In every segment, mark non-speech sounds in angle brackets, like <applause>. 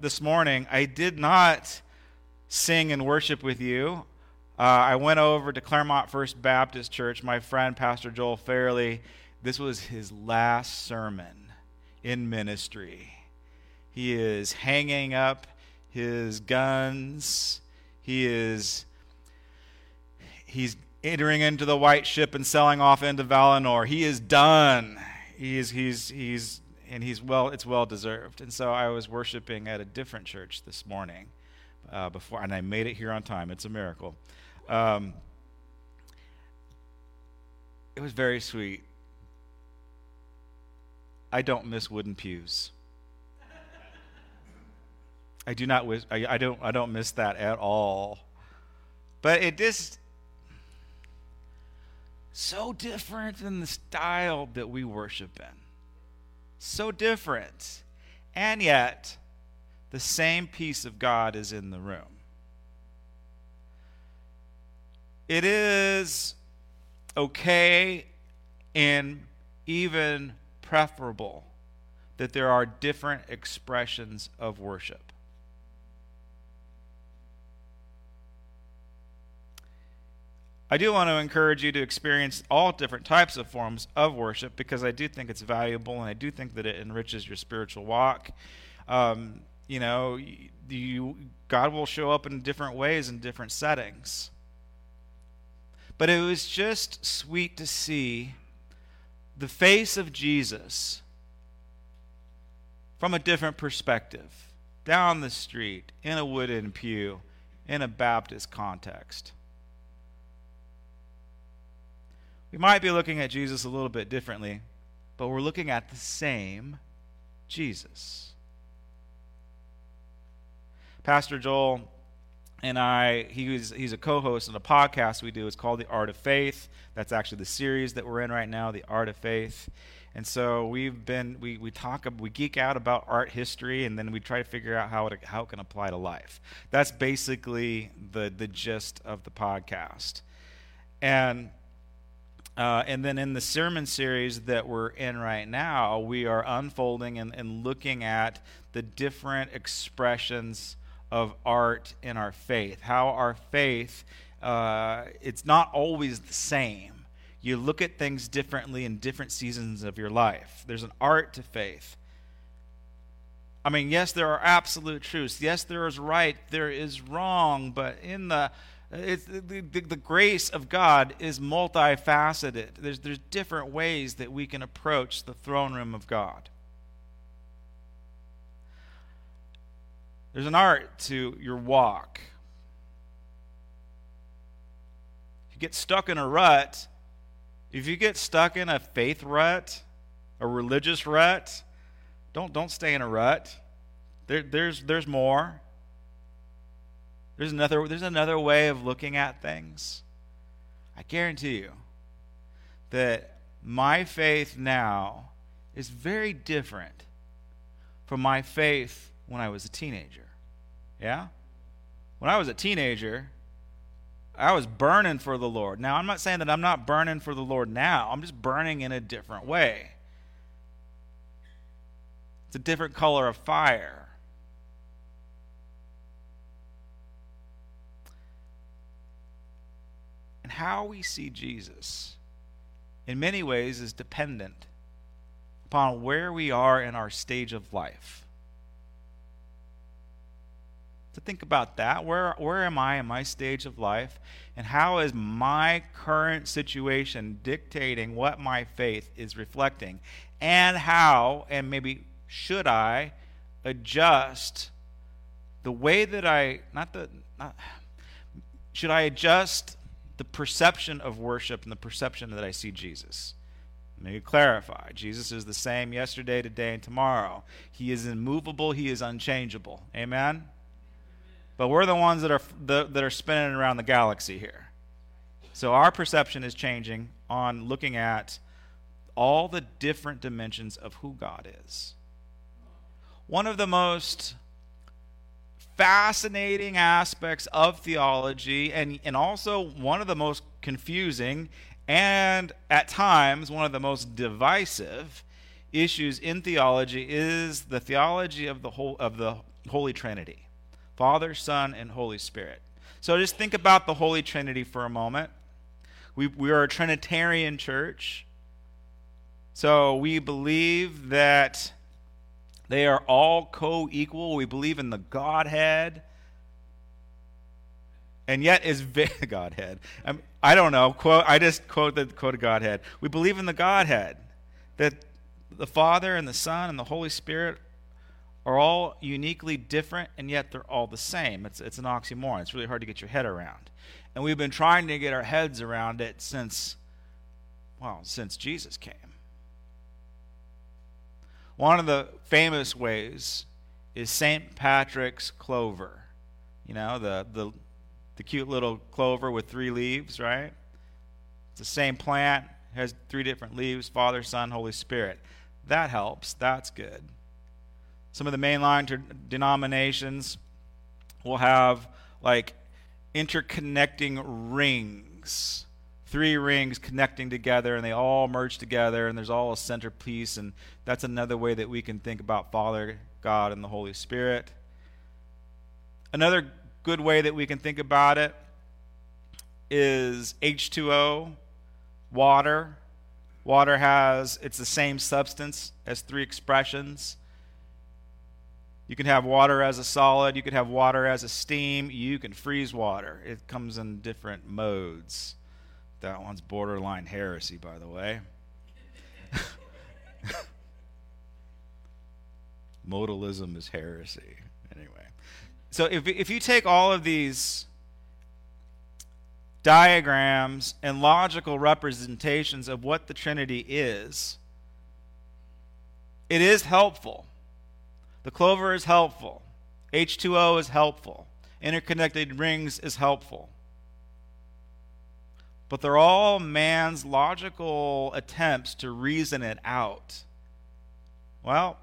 this morning, I did not sing and worship with you. Uh, I went over to Claremont First Baptist Church. My friend, Pastor Joel Fairley, this was his last sermon in ministry. He is hanging up his guns. He is he's entering into the white ship and selling off into Valinor. He is done. He's he's he's and he's well it's well deserved. And so I was worshiping at a different church this morning uh, before, and I made it here on time. It's a miracle. Um, it was very sweet. I don't miss wooden pews. I do not wish, I, I don't I don't miss that at all. But it just so different than the style that we worship in. So different. And yet, the same peace of God is in the room. It is okay and even preferable that there are different expressions of worship. I do want to encourage you to experience all different types of forms of worship because I do think it's valuable and I do think that it enriches your spiritual walk. Um, you know, you, God will show up in different ways in different settings. But it was just sweet to see the face of Jesus from a different perspective, down the street, in a wooden pew, in a Baptist context. We might be looking at Jesus a little bit differently, but we're looking at the same Jesus. Pastor Joel and I, he was, he's a co host on a podcast we do. It's called The Art of Faith. That's actually the series that we're in right now, The Art of Faith. And so we've been, we, we talk, we geek out about art history, and then we try to figure out how it, how it can apply to life. That's basically the, the gist of the podcast. And uh, and then in the sermon series that we're in right now, we are unfolding and, and looking at the different expressions of art in our faith. How our faith, uh, it's not always the same. You look at things differently in different seasons of your life. There's an art to faith. I mean, yes, there are absolute truths. Yes, there is right, there is wrong, but in the it's, the, the, the, grace of God is multifaceted. There's, there's different ways that we can approach the throne room of God. There's an art to your walk. If you get stuck in a rut, if you get stuck in a faith rut, a religious rut, don't, don't stay in a rut. There, there's, there's more. There's another, there's another way of looking at things. I guarantee you that my faith now is very different from my faith when I was a teenager. Yeah? When I was a teenager, I was burning for the Lord. Now, I'm not saying that I'm not burning for the Lord now, I'm just burning in a different way. It's a different color of fire. And how we see Jesus, in many ways, is dependent upon where we are in our stage of life. To think about that. Where, where am I in my stage of life? And how is my current situation dictating what my faith is reflecting? And how, and maybe should I, adjust the way that I, not the, not, should I adjust the perception of worship and the perception that I see Jesus. Let me clarify. Jesus is the same yesterday, today, and tomorrow. He is immovable, he is unchangeable. Amen? But we're the ones that are, that are spinning around the galaxy here. So our perception is changing on looking at all the different dimensions of who God is. One of the most fascinating aspects of theology and, and also one of the most confusing and at times one of the most divisive issues in theology is the theology of the whole of the Holy Trinity Father, Son, and Holy Spirit. So just think about the Holy Trinity for a moment. We, we are a Trinitarian church. So we believe that they are all co equal. We believe in the Godhead. And yet is <laughs> Godhead. I, mean, I don't know. Quote. I just quote the quote of Godhead. We believe in the Godhead, that the Father and the Son and the Holy Spirit are all uniquely different, and yet they're all the same. It's it's an oxymoron. It's really hard to get your head around, and we've been trying to get our heads around it since, well, since Jesus came. One of the famous ways is St. Patrick's clover. You know, the, the, the cute little clover with three leaves, right? It's the same plant, has three different leaves Father, Son, Holy Spirit. That helps. That's good. Some of the mainline denominations will have like interconnecting rings three rings connecting together and they all merge together and there's all a centerpiece and that's another way that we can think about father god and the holy spirit. Another good way that we can think about it is h2o water. Water has it's the same substance as three expressions. You can have water as a solid you can have water as a steam you can freeze water. It comes in different modes that one's borderline heresy, by the way. <laughs> Modalism is heresy. Anyway. So if, if you take all of these diagrams and logical representations of what the Trinity is, it is helpful. The clover is helpful. H2O is helpful. Interconnected rings is helpful but they're all man's logical attempts to reason it out. Well,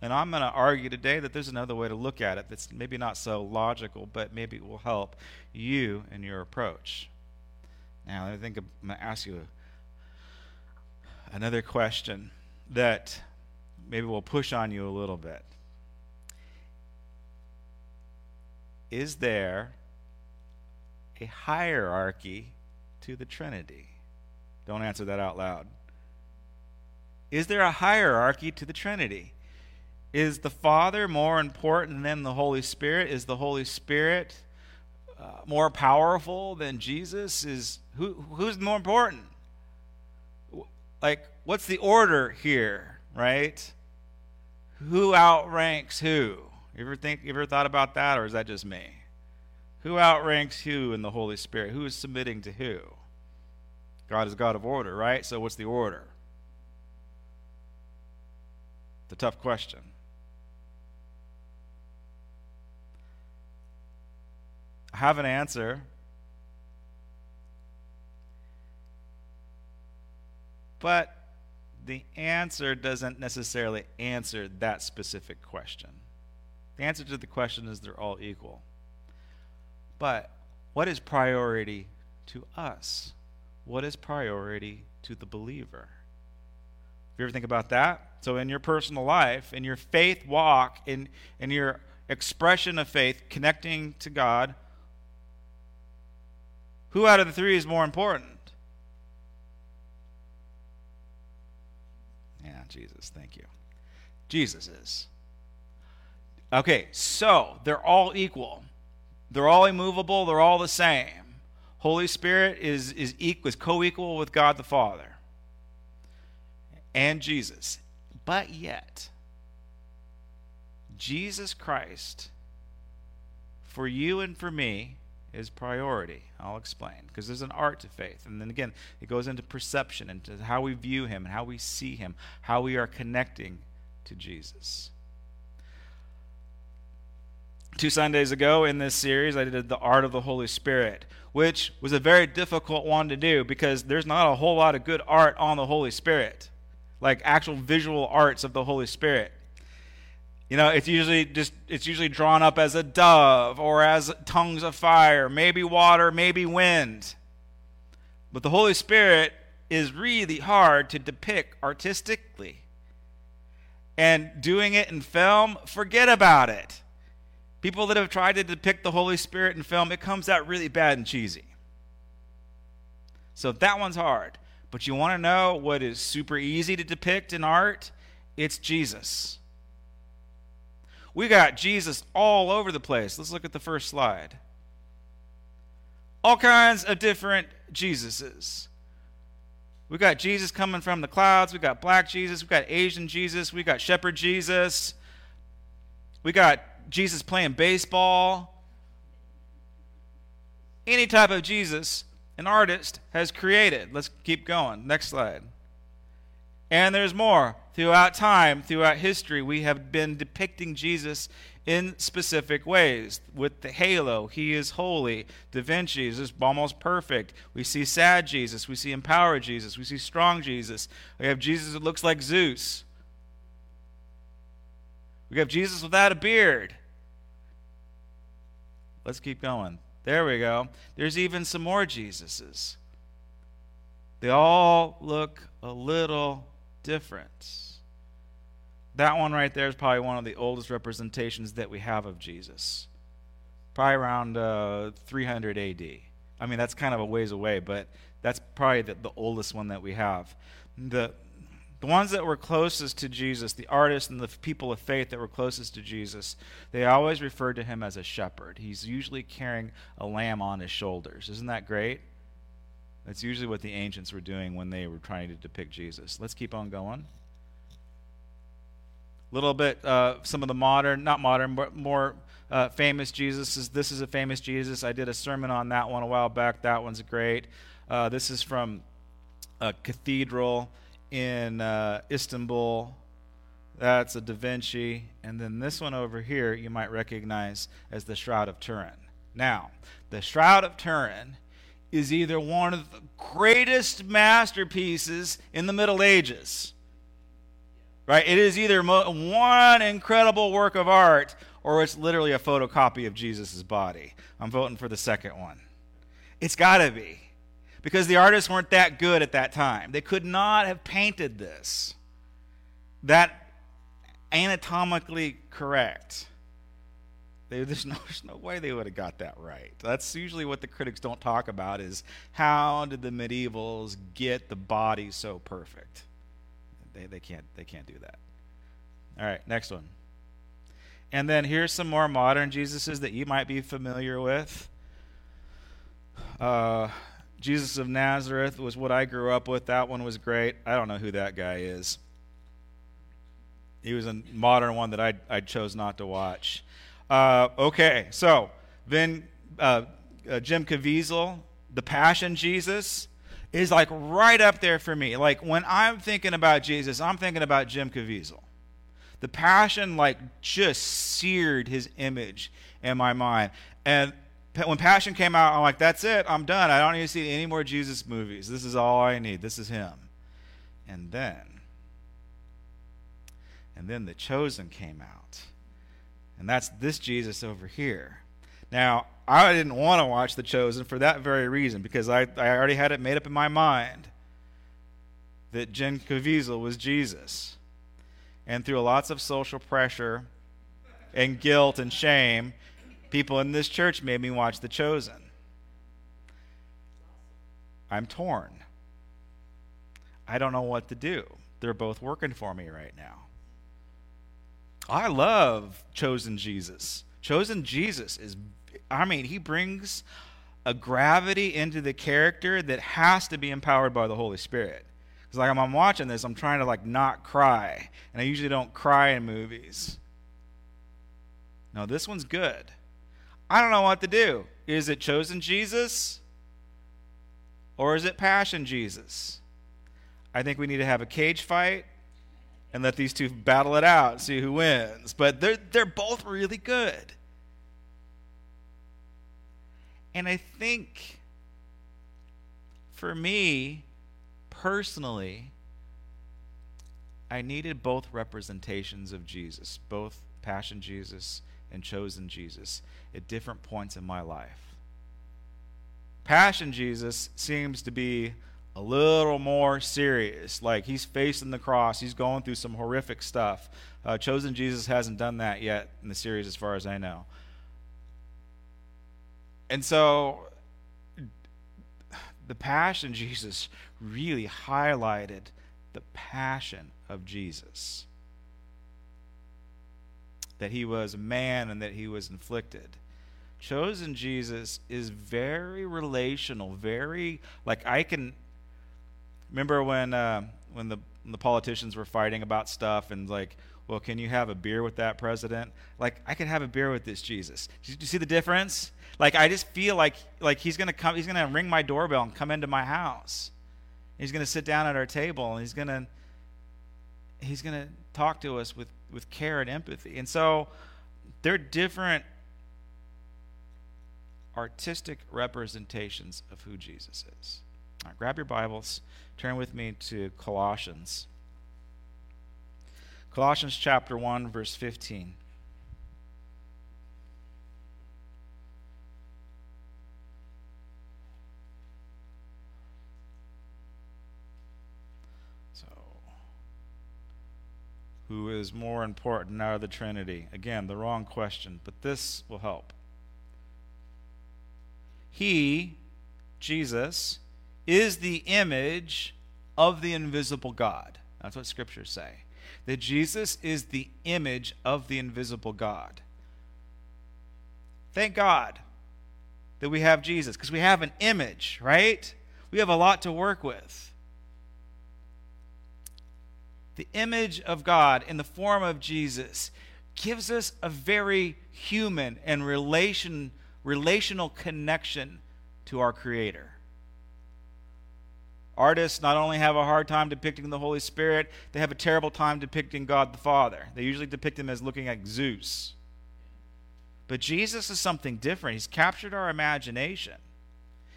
and I'm going to argue today that there's another way to look at it that's maybe not so logical, but maybe it will help you in your approach. Now, I think I'm going to ask you another question that maybe will push on you a little bit. Is there a hierarchy to the Trinity? Don't answer that out loud. Is there a hierarchy to the Trinity? Is the Father more important than the Holy Spirit? Is the Holy Spirit uh, more powerful than Jesus? Is who who's more important? Like what's the order here, right? Who outranks who? You ever think you ever thought about that or is that just me? Who outranks who in the Holy Spirit? Who is submitting to who? God is God of order, right? So what's the order? The tough question. I have an answer. But the answer doesn't necessarily answer that specific question. The answer to the question is they're all equal. But what is priority to us? What is priority to the believer? If you ever think about that? So, in your personal life, in your faith walk, in, in your expression of faith, connecting to God, who out of the three is more important? Yeah, Jesus, thank you. Jesus is. Okay, so they're all equal. They're all immovable, they're all the same. Holy Spirit is, is, equal, is co-equal with God the Father and Jesus. But yet, Jesus Christ, for you and for me, is priority. I'll explain. Because there's an art to faith. And then again, it goes into perception, into how we view him, and how we see him, how we are connecting to Jesus. Two Sundays ago in this series, I did the art of the Holy Spirit, which was a very difficult one to do because there's not a whole lot of good art on the Holy Spirit, like actual visual arts of the Holy Spirit. You know, it's usually just it's usually drawn up as a dove or as tongues of fire, maybe water, maybe wind. But the Holy Spirit is really hard to depict artistically. And doing it in film, forget about it People that have tried to depict the Holy Spirit in film, it comes out really bad and cheesy. So that one's hard. But you want to know what is super easy to depict in art? It's Jesus. We got Jesus all over the place. Let's look at the first slide. All kinds of different Jesuses. We got Jesus coming from the clouds. We got black Jesus. We got Asian Jesus. We got shepherd Jesus. We got Jesus playing baseball. Any type of Jesus an artist has created. Let's keep going. Next slide. And there's more. Throughout time, throughout history, we have been depicting Jesus in specific ways. With the halo, he is holy. Da Vinci is almost perfect. We see sad Jesus. We see empowered Jesus. We see strong Jesus. We have Jesus that looks like Zeus. We have Jesus without a beard. Let's keep going. There we go. There's even some more Jesuses. They all look a little different. That one right there is probably one of the oldest representations that we have of Jesus. Probably around uh, 300 AD. I mean, that's kind of a ways away, but that's probably the, the oldest one that we have. The, the ones that were closest to Jesus, the artists and the people of faith that were closest to Jesus, they always referred to him as a shepherd. He's usually carrying a lamb on his shoulders. Isn't that great? That's usually what the ancients were doing when they were trying to depict Jesus. Let's keep on going. A little bit, uh, some of the modern, not modern, but more uh, famous Jesus. This is a famous Jesus. I did a sermon on that one a while back. That one's great. Uh, this is from a cathedral in uh, Istanbul. That's a Da Vinci. And then this one over here you might recognize as the Shroud of Turin. Now, the Shroud of Turin is either one of the greatest masterpieces in the Middle Ages. Right? It is either one incredible work of art or it's literally a photocopy of Jesus' body. I'm voting for the second one. It's got to be because the artists weren't that good at that time. They could not have painted this that anatomically correct. <laughs> There's, no, there's no way they would have got that right. That's usually what the critics don't talk about is how did the medievals get the body so perfect? They, they, can't, they can't do that. All right, next one. And then here's some more modern Jesuses that you might be familiar with. Uh, Jesus of Nazareth was what I grew up with. That one was great. I don't know who that guy is. He was a modern one that I, I chose not to watch. Uh, okay, so then uh, uh, Jim Caviezel, The Passion Jesus, is like right up there for me. Like when I'm thinking about Jesus, I'm thinking about Jim Caviezel. The Passion, like, just seared his image in my mind. And when Passion came out, I'm like, that's it. I'm done. I don't need to see any more Jesus movies. This is all I need. This is him. And then, and then The Chosen came out. And that's this Jesus over here. Now, I didn't want to watch The Chosen for that very reason, because I, I already had it made up in my mind that Jim Caviezel was Jesus. And through lots of social pressure and guilt and shame, People in this church made me watch The Chosen. I'm torn. I don't know what to do. They're both working for me right now. I love Chosen Jesus. Chosen Jesus is, I mean, he brings a gravity into the character that has to be empowered by the Holy Spirit. Because like I'm watching this, I'm trying to like not cry, and I usually don't cry in movies. No, this one's good. I don't know what to do. Is it chosen Jesus? Or is it passion Jesus? I think we need to have a cage fight and let these two battle it out, see who wins. But they're, they're both really good. And I think for me, personally, I needed both representations of Jesus, both Passion Jesus and chosen Jesus at different points in my life. Passion Jesus seems to be a little more serious. Like he's facing the cross, he's going through some horrific stuff. Uh, chosen Jesus hasn't done that yet in the series, as far as I know. and so the passion Jesus really highlighted the passion of Jesus. That he was a man and that he was inflicted. Chosen Jesus is very relational, very like I can remember when uh, when the when the politicians were fighting about stuff and like well, can you have a beer with that president? Like, I could have a beer with this Jesus. Do you see the difference? Like, I just feel like like he's gonna come, he's gonna ring my doorbell and come into my house. He's gonna sit down at our table and he's gonna he's gonna talk to us with with care and empathy. And so, they're different artistic representations of who Jesus is. Grab your Bibles, turn with me to Colossians. Colossians chapter 1, verse 15. Who is more important out of the Trinity? Again, the wrong question, but this will help. He, Jesus, is the image of the invisible God. That's what scriptures say that Jesus is the image of the invisible God. Thank God that we have Jesus because we have an image, right? We have a lot to work with. The image of God in the form of Jesus gives us a very human and relation, relational connection to our Creator. Artists not only have a hard time depicting the Holy Spirit, they have a terrible time depicting God the Father. They usually depict him as looking like Zeus. But Jesus is something different. He's captured our imagination.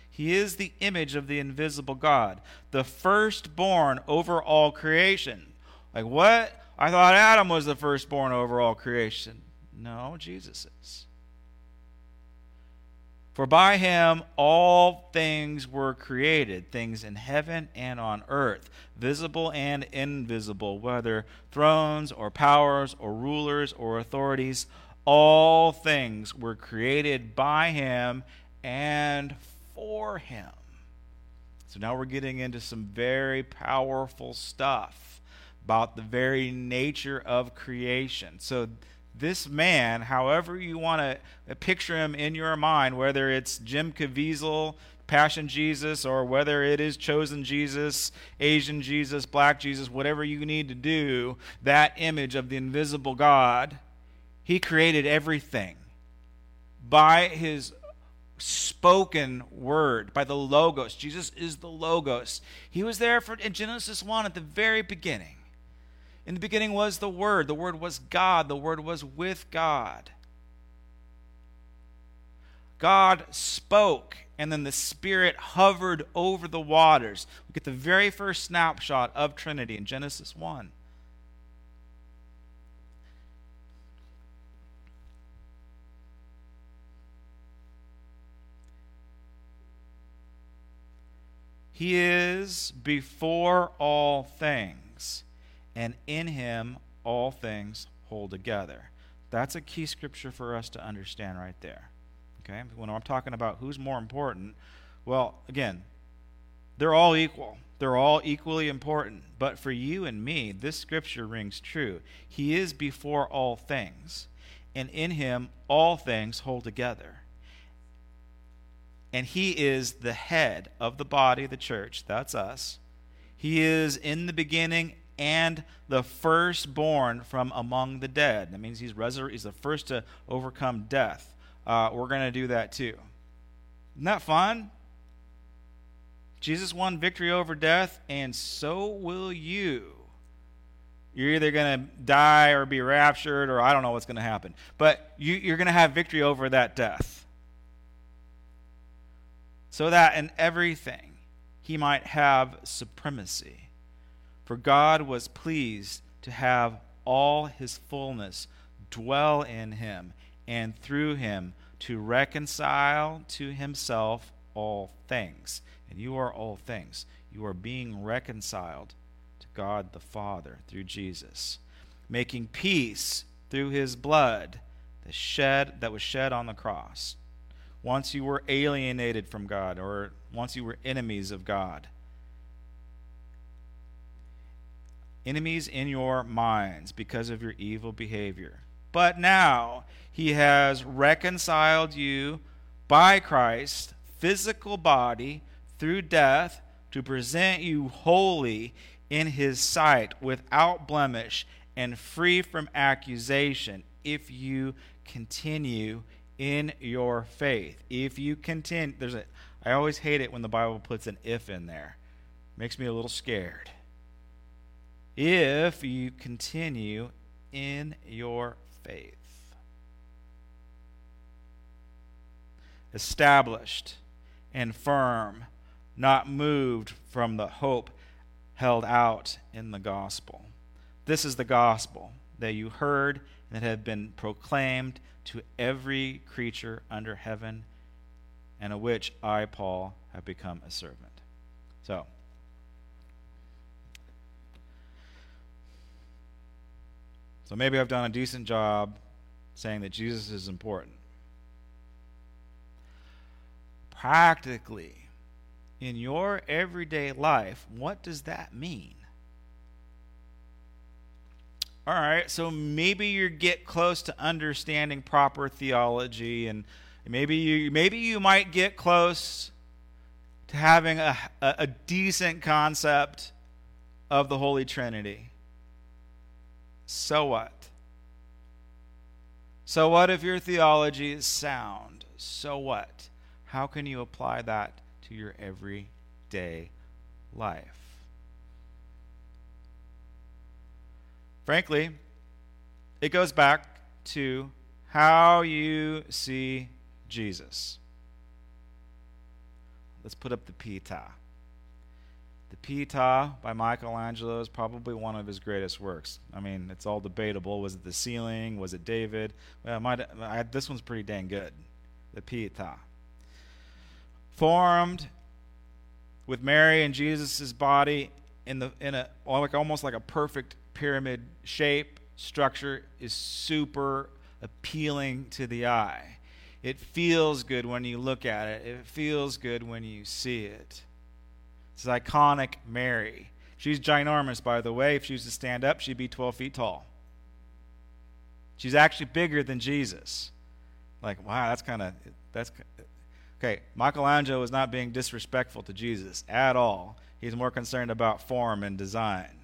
He is the image of the invisible God, the firstborn over all creation. Like what? I thought Adam was the firstborn over all creation. No, Jesus is. For by him all things were created, things in heaven and on earth, visible and invisible, whether thrones or powers or rulers or authorities, all things were created by him and for him. So now we're getting into some very powerful stuff about the very nature of creation. So this man, however you want to picture him in your mind, whether it's Jim Caviezel, Passion Jesus, or whether it is Chosen Jesus, Asian Jesus, Black Jesus, whatever you need to do, that image of the invisible God, he created everything by his spoken word, by the Logos. Jesus is the Logos. He was there for, in Genesis 1 at the very beginning. In the beginning was the Word. The Word was God. The Word was with God. God spoke, and then the Spirit hovered over the waters. We get the very first snapshot of Trinity in Genesis 1. He is before all things and in him all things hold together. That's a key scripture for us to understand right there. Okay? When I'm talking about who's more important, well, again, they're all equal. They're all equally important. But for you and me, this scripture rings true. He is before all things, and in him all things hold together. And he is the head of the body, the church. That's us. He is in the beginning and the firstborn from among the dead. That means he's, resur- he's the first to overcome death. Uh, we're going to do that too. Isn't that fun? Jesus won victory over death, and so will you. You're either going to die or be raptured, or I don't know what's going to happen. But you, you're going to have victory over that death. So that in everything, he might have supremacy. For God was pleased to have all his fullness dwell in him, and through him to reconcile to himself all things. And you are all things. You are being reconciled to God the Father through Jesus, making peace through his blood the shed that was shed on the cross. once you were alienated from God, or once you were enemies of God. Enemies in your minds because of your evil behavior. But now he has reconciled you by Christ's physical body, through death, to present you holy in his sight, without blemish, and free from accusation, if you continue in your faith. If you continue, there's a, I always hate it when the Bible puts an if in there. Makes me a little scared. If you continue in your faith. Established and firm, not moved from the hope held out in the gospel. This is the gospel that you heard and that have been proclaimed to every creature under heaven, and of which I, Paul, have become a servant. So, so maybe I've done a decent job saying that Jesus is important. Practically, in your everyday life, what does that mean? All right, so maybe you get close to understanding proper theology, and maybe you maybe you might get close to having a, a, a decent concept of the Holy Trinity. So what? So what if your theology is sound? So what? How can you apply that to your everyday life? Frankly, it goes back to how you see Jesus. Let's put up the Pietà. The Pietà by Michelangelo is probably one of his greatest works. I mean, it's all debatable. Was it the ceiling? Was it David? Well, might, I, this one's pretty dang good. The Pietà. Formed with Mary and Jesus' body in the in a like almost like a perfect pyramid shape, structure is super appealing to the eye. It feels good when you look at it, it feels good when you see it. It's iconic Mary. She's ginormous, by the way. If she was to stand up, she'd be 12 feet tall. She's actually bigger than Jesus. Like, wow, that's kind of that's okay. Michelangelo is not being disrespectful to Jesus at all. He's more concerned about form and design.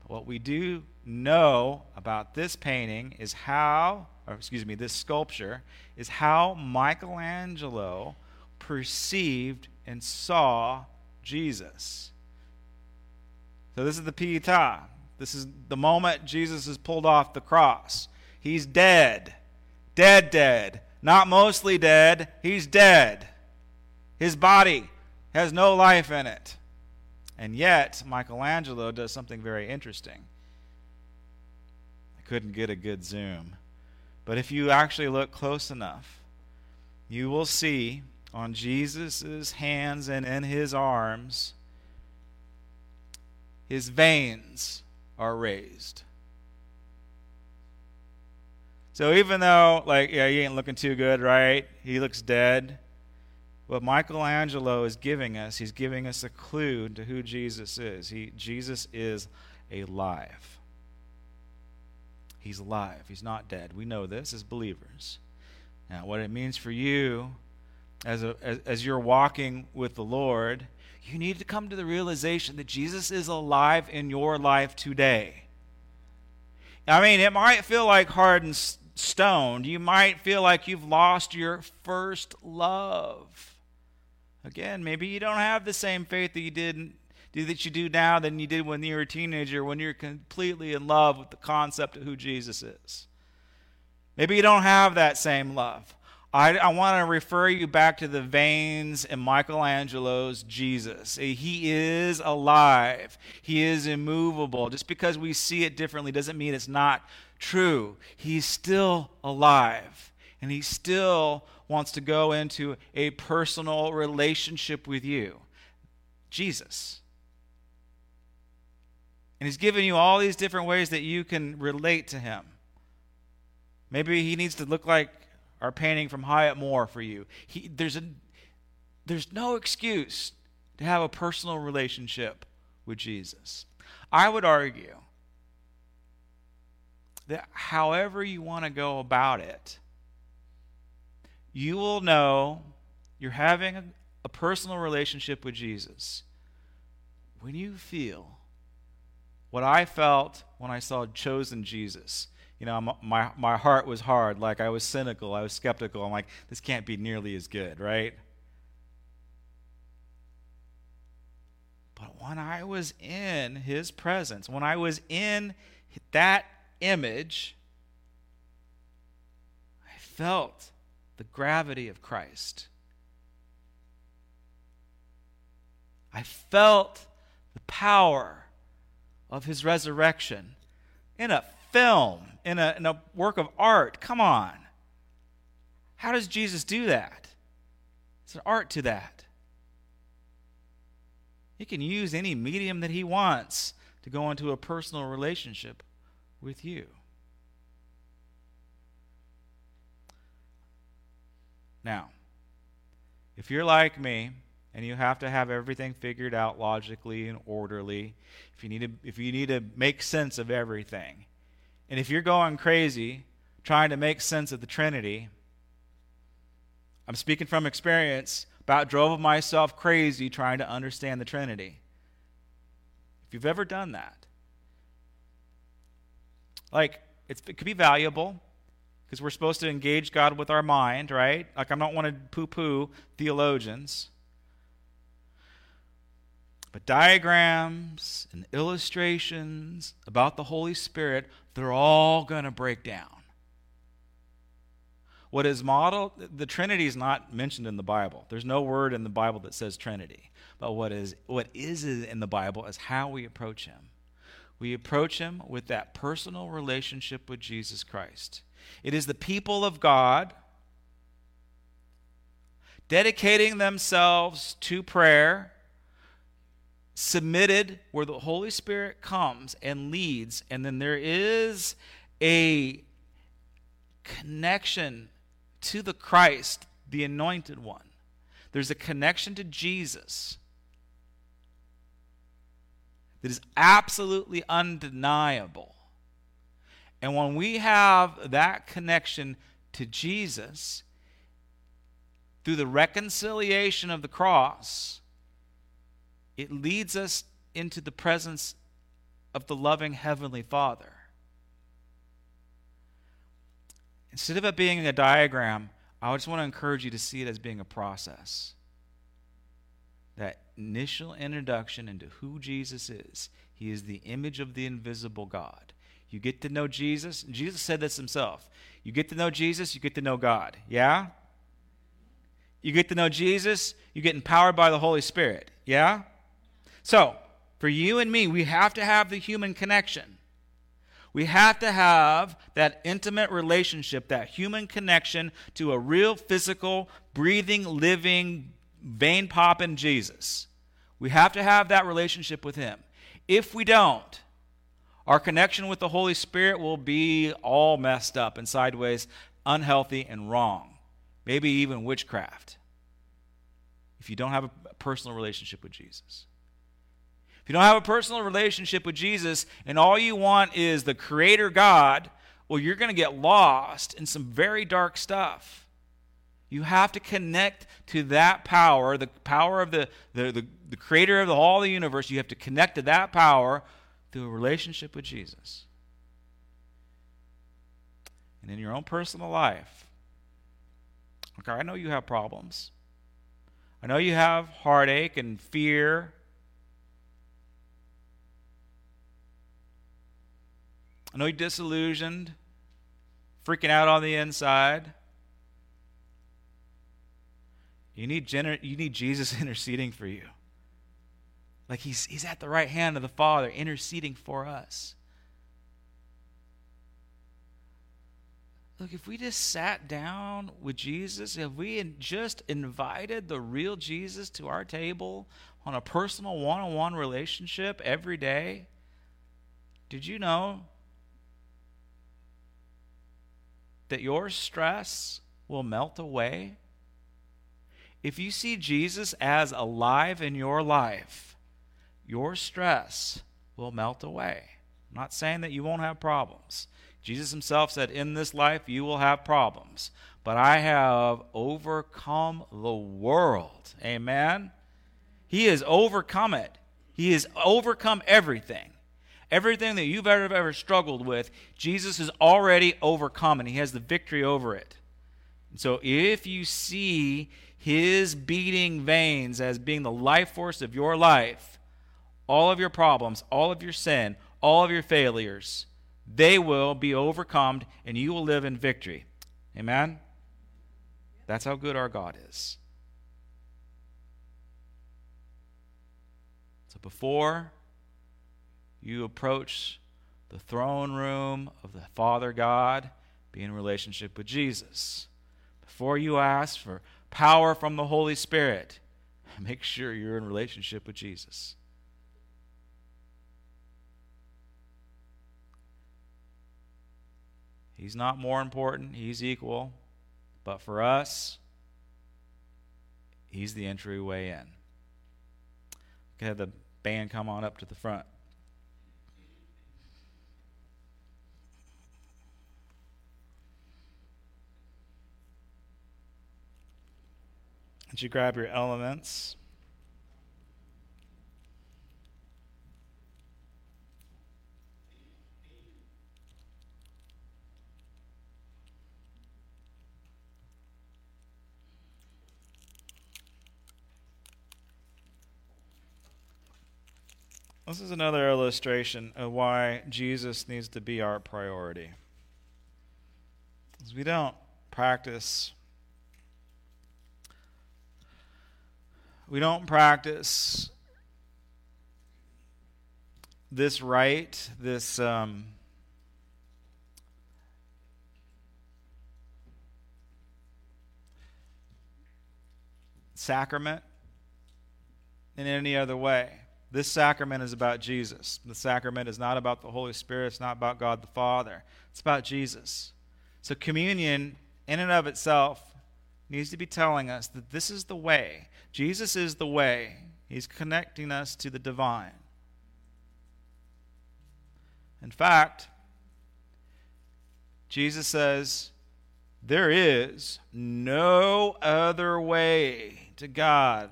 But What we do know about this painting is how, or excuse me, this sculpture, is how Michelangelo perceived and saw Jesus. So this is the Pietà. This is the moment Jesus is pulled off the cross. He's dead. Dead, dead. Not mostly dead, he's dead. His body has no life in it. And yet, Michelangelo does something very interesting. I couldn't get a good zoom. But if you actually look close enough, you will see on Jesus' hands and in his arms, his veins are raised. So even though, like, yeah, he ain't looking too good, right? He looks dead what Michelangelo is giving us, he's giving us a clue to who Jesus is. He, Jesus is alive. He's alive. He's not dead. We know this as believers. Now, what it means for you as, a, as, as you're walking with the Lord, you need to come to the realization that Jesus is alive in your life today. I mean, it might feel like hardened and stoned. You might feel like you've lost your first love. Again, maybe you don't have the same faith that you did that you do now than you did when you were a teenager, when you're completely in love with the concept of who Jesus is. Maybe you don't have that same love. I, I want to refer you back to the veins in Michelangelo's Jesus. Eh, he is alive, he is immovable. Just because we see it differently doesn't mean it's not true. He's still alive, and he still wants to go into a personal relationship with you Jesus. And he's given you all these different ways that you can relate to him. Maybe he needs to look like our painting from Hyatt Moore for you. He, there's, a, there's no excuse to have a personal relationship with Jesus. I would argue that however you want to go about it, you will know you're having a, a personal relationship with Jesus when you feel what I felt when I saw chosen Jesus. You know, my, my heart was hard. Like I was cynical. I was skeptical. I'm like, this can't be nearly as good, right? But when I was in his presence, when I was in that image, I felt the gravity of Christ. I felt the power of his resurrection in a film, in a, in a work of art. Come on. How does Jesus do that? It's an art to that. He can use any medium that he wants to go into a personal relationship with you. Now, if you're like me and you have to have everything figured out logically and orderly, if you need to if you need to make sense of everything, and if you're going crazy trying to make sense of the Trinity, I'm speaking from experience, about drove myself crazy trying to understand the Trinity. If you've ever done that, like it could be valuable because we're supposed to engage God with our mind, right? Like, I don't want to poo poo theologians. But diagrams and illustrations about the Holy Spirit, they're all going to break down. What is modeled, the Trinity is not mentioned in the Bible. There's no word in the Bible that says Trinity. But what is, what is in the Bible is how we approach Him. We approach Him with that personal relationship with Jesus Christ. It is the people of God dedicating themselves to prayer, submitted where the Holy Spirit comes and leads, and then there is a connection to the Christ, the anointed one. There's a connection to Jesus that is absolutely undeniable. And when we have that connection to Jesus through the reconciliation of the cross, it leads us into the presence of the loving Heavenly Father. Instead of it being a diagram, I just want to encourage you to see it as being a process. That initial introduction into who Jesus is. He is the image of the invisible God. You get to know Jesus. Jesus said this himself. You get to know Jesus, you get to know God. Yeah? You get to know Jesus, you get empowered by the Holy Spirit. Yeah? So, for you and me, we have to have the human connection. We have to have that intimate relationship, that human connection to a real physical, breathing, living, vein popping Jesus. We have to have that relationship with Him. If we don't, our connection with the Holy Spirit will be all messed up and sideways, unhealthy, and wrong. Maybe even witchcraft. If you don't have a personal relationship with Jesus. If you don't have a personal relationship with Jesus and all you want is the Creator God, well, you're going to get lost in some very dark stuff. You have to connect to that power, the power of the, the, the, the creator of the, all the universe. You have to connect to that power through a relationship with Jesus. And in your own personal life, okay, I know you have problems. I know you have heartache and fear. I know you're disillusioned, freaking out on the inside. You need, gener- you need Jesus <laughs> interceding for you. Like he's, he's at the right hand of the Father, interceding for us. Look, if we just sat down with Jesus, if we just invited the real Jesus to our table on a personal one on one relationship every day, did you know that your stress will melt away? If you see Jesus as alive in your life, your stress will melt away. I'm not saying that you won't have problems. Jesus himself said, In this life you will have problems, but I have overcome the world. Amen? He has overcome it. He has overcome everything. Everything that you've ever, ever struggled with, Jesus has already overcome, and He has the victory over it. And so if you see His beating veins as being the life force of your life, all of your problems, all of your sin, all of your failures, they will be overcome, and you will live in victory. Amen? That's how good our God is. So before you approach the throne room of the Father God, be in relationship with Jesus. Before you ask for power from the Holy Spirit, <laughs> make sure you're in relationship with Jesus. He's not more important, he's equal. But for us, he's the entryway in. Okay, the band come on up to the front. Did you grab your elements? This is another illustration of why Jesus needs to be our priority. Because we don't practice we don't practice this right, this um, sacrament in any other way. This sacrament is about Jesus. The sacrament is not about the Holy Spirit, it's not about God the Father. It's about Jesus. So, communion, in and of itself, needs to be telling us that this is the way. Jesus is the way. He's connecting us to the divine. In fact, Jesus says, There is no other way to God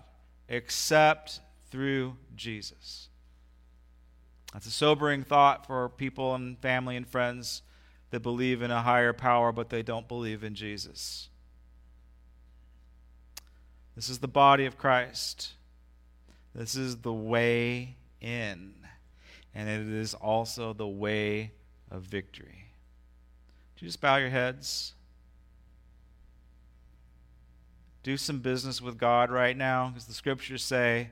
except through Jesus. That's a sobering thought for people and family and friends that believe in a higher power, but they don't believe in Jesus. This is the body of Christ. This is the way in. And it is also the way of victory. Do you just bow your heads? Do some business with God right now, because the scriptures say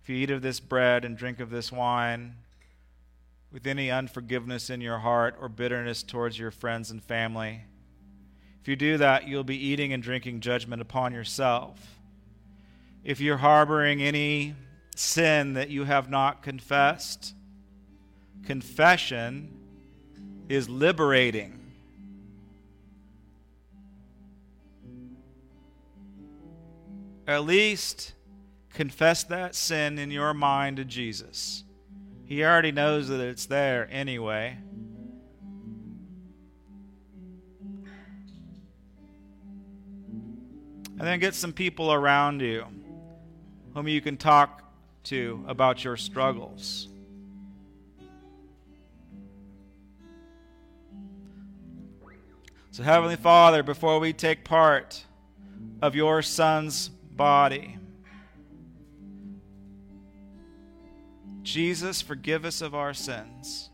if you eat of this bread and drink of this wine, with any unforgiveness in your heart or bitterness towards your friends and family, if you do that, you'll be eating and drinking judgment upon yourself if you're harboring any sin that you have not confessed, confession is liberating. At least confess that sin in your mind to Jesus. He already knows that it's there anyway. And then get some people around you whom you can talk to about your struggles. So, Heavenly Father, before we take part of your Son's body, Jesus, forgive us of our sins.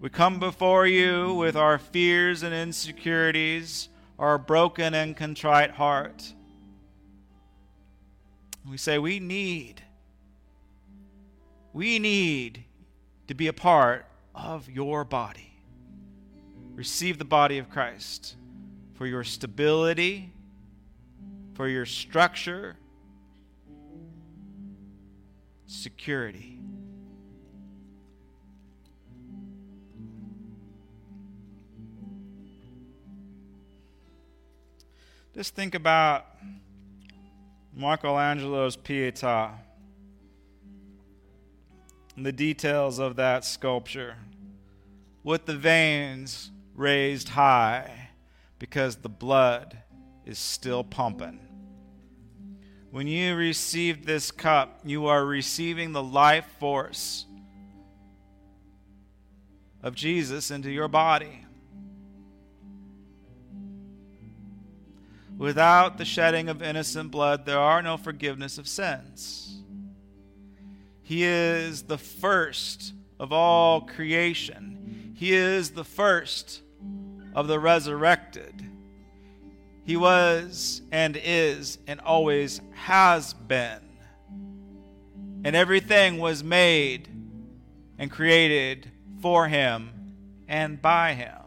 We come before you with our fears and insecurities, our broken and contrite heart. We say we need, we need to be a part of your body. Receive the body of Christ for your stability, for your structure, security. Just think about Michelangelo's Pietà the details of that sculpture with the veins raised high because the blood is still pumping. When you receive this cup, you are receiving the life force of Jesus into your body. Without the shedding of innocent blood, there are no forgiveness of sins. He is the first of all creation. He is the first of the resurrected. He was and is and always has been. And everything was made and created for him and by him.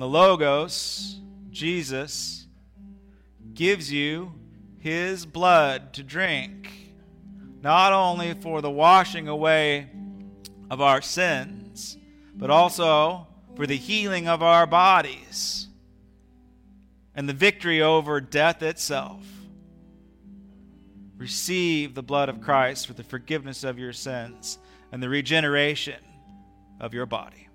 The Logos, Jesus, gives you his blood to drink, not only for the washing away of our sins, but also for the healing of our bodies and the victory over death itself. Receive the blood of Christ for the forgiveness of your sins and the regeneration of your body.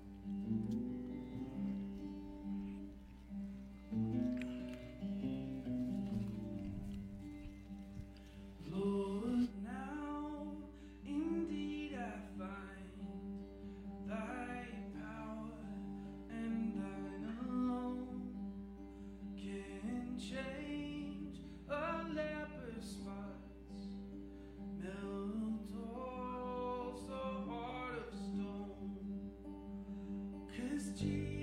de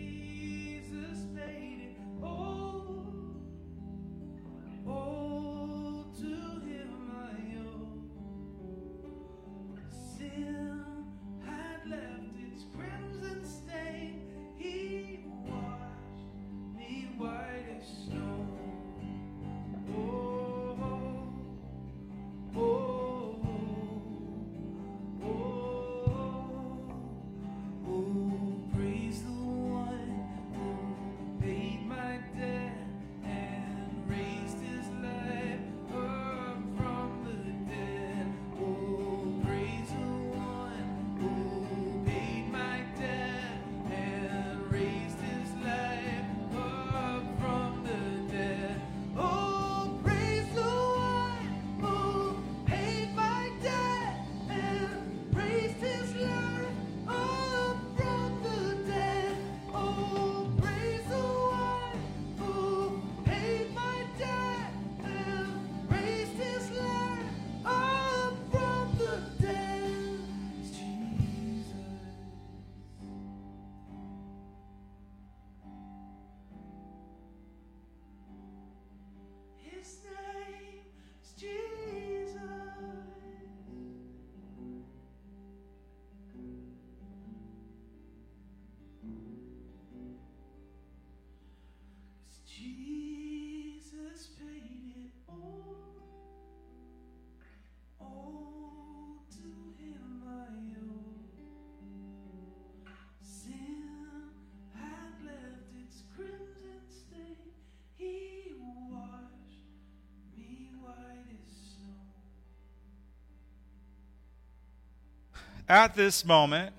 at this moment,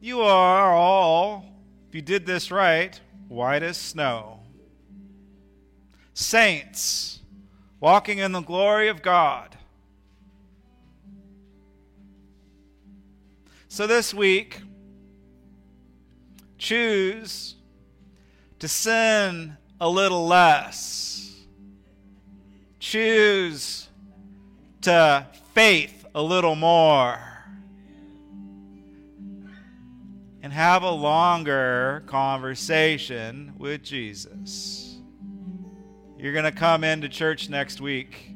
you are all, if you did this right, white as snow. Saints walking in the glory of God. So this week, choose to sin a little less. Choose to faith a little more. And have a longer conversation with Jesus. You're going to come into church next week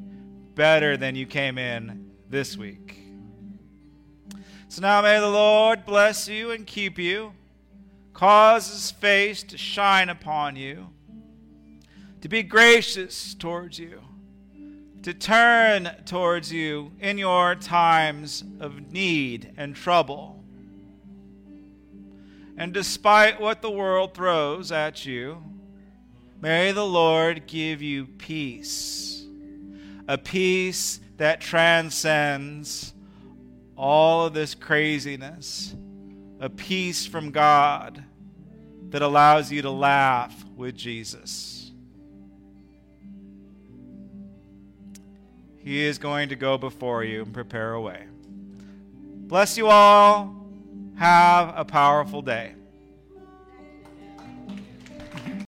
better than you came in this week. So now may the Lord bless you and keep you, cause his face to shine upon you, to be gracious towards you, to turn towards you in your times of need and trouble And despite what the world throws at you, may the Lord give you peace. A peace that transcends all of this craziness. A peace from God that allows you to laugh with Jesus. He is going to go before you and prepare a way. Bless you all. Have a powerful day.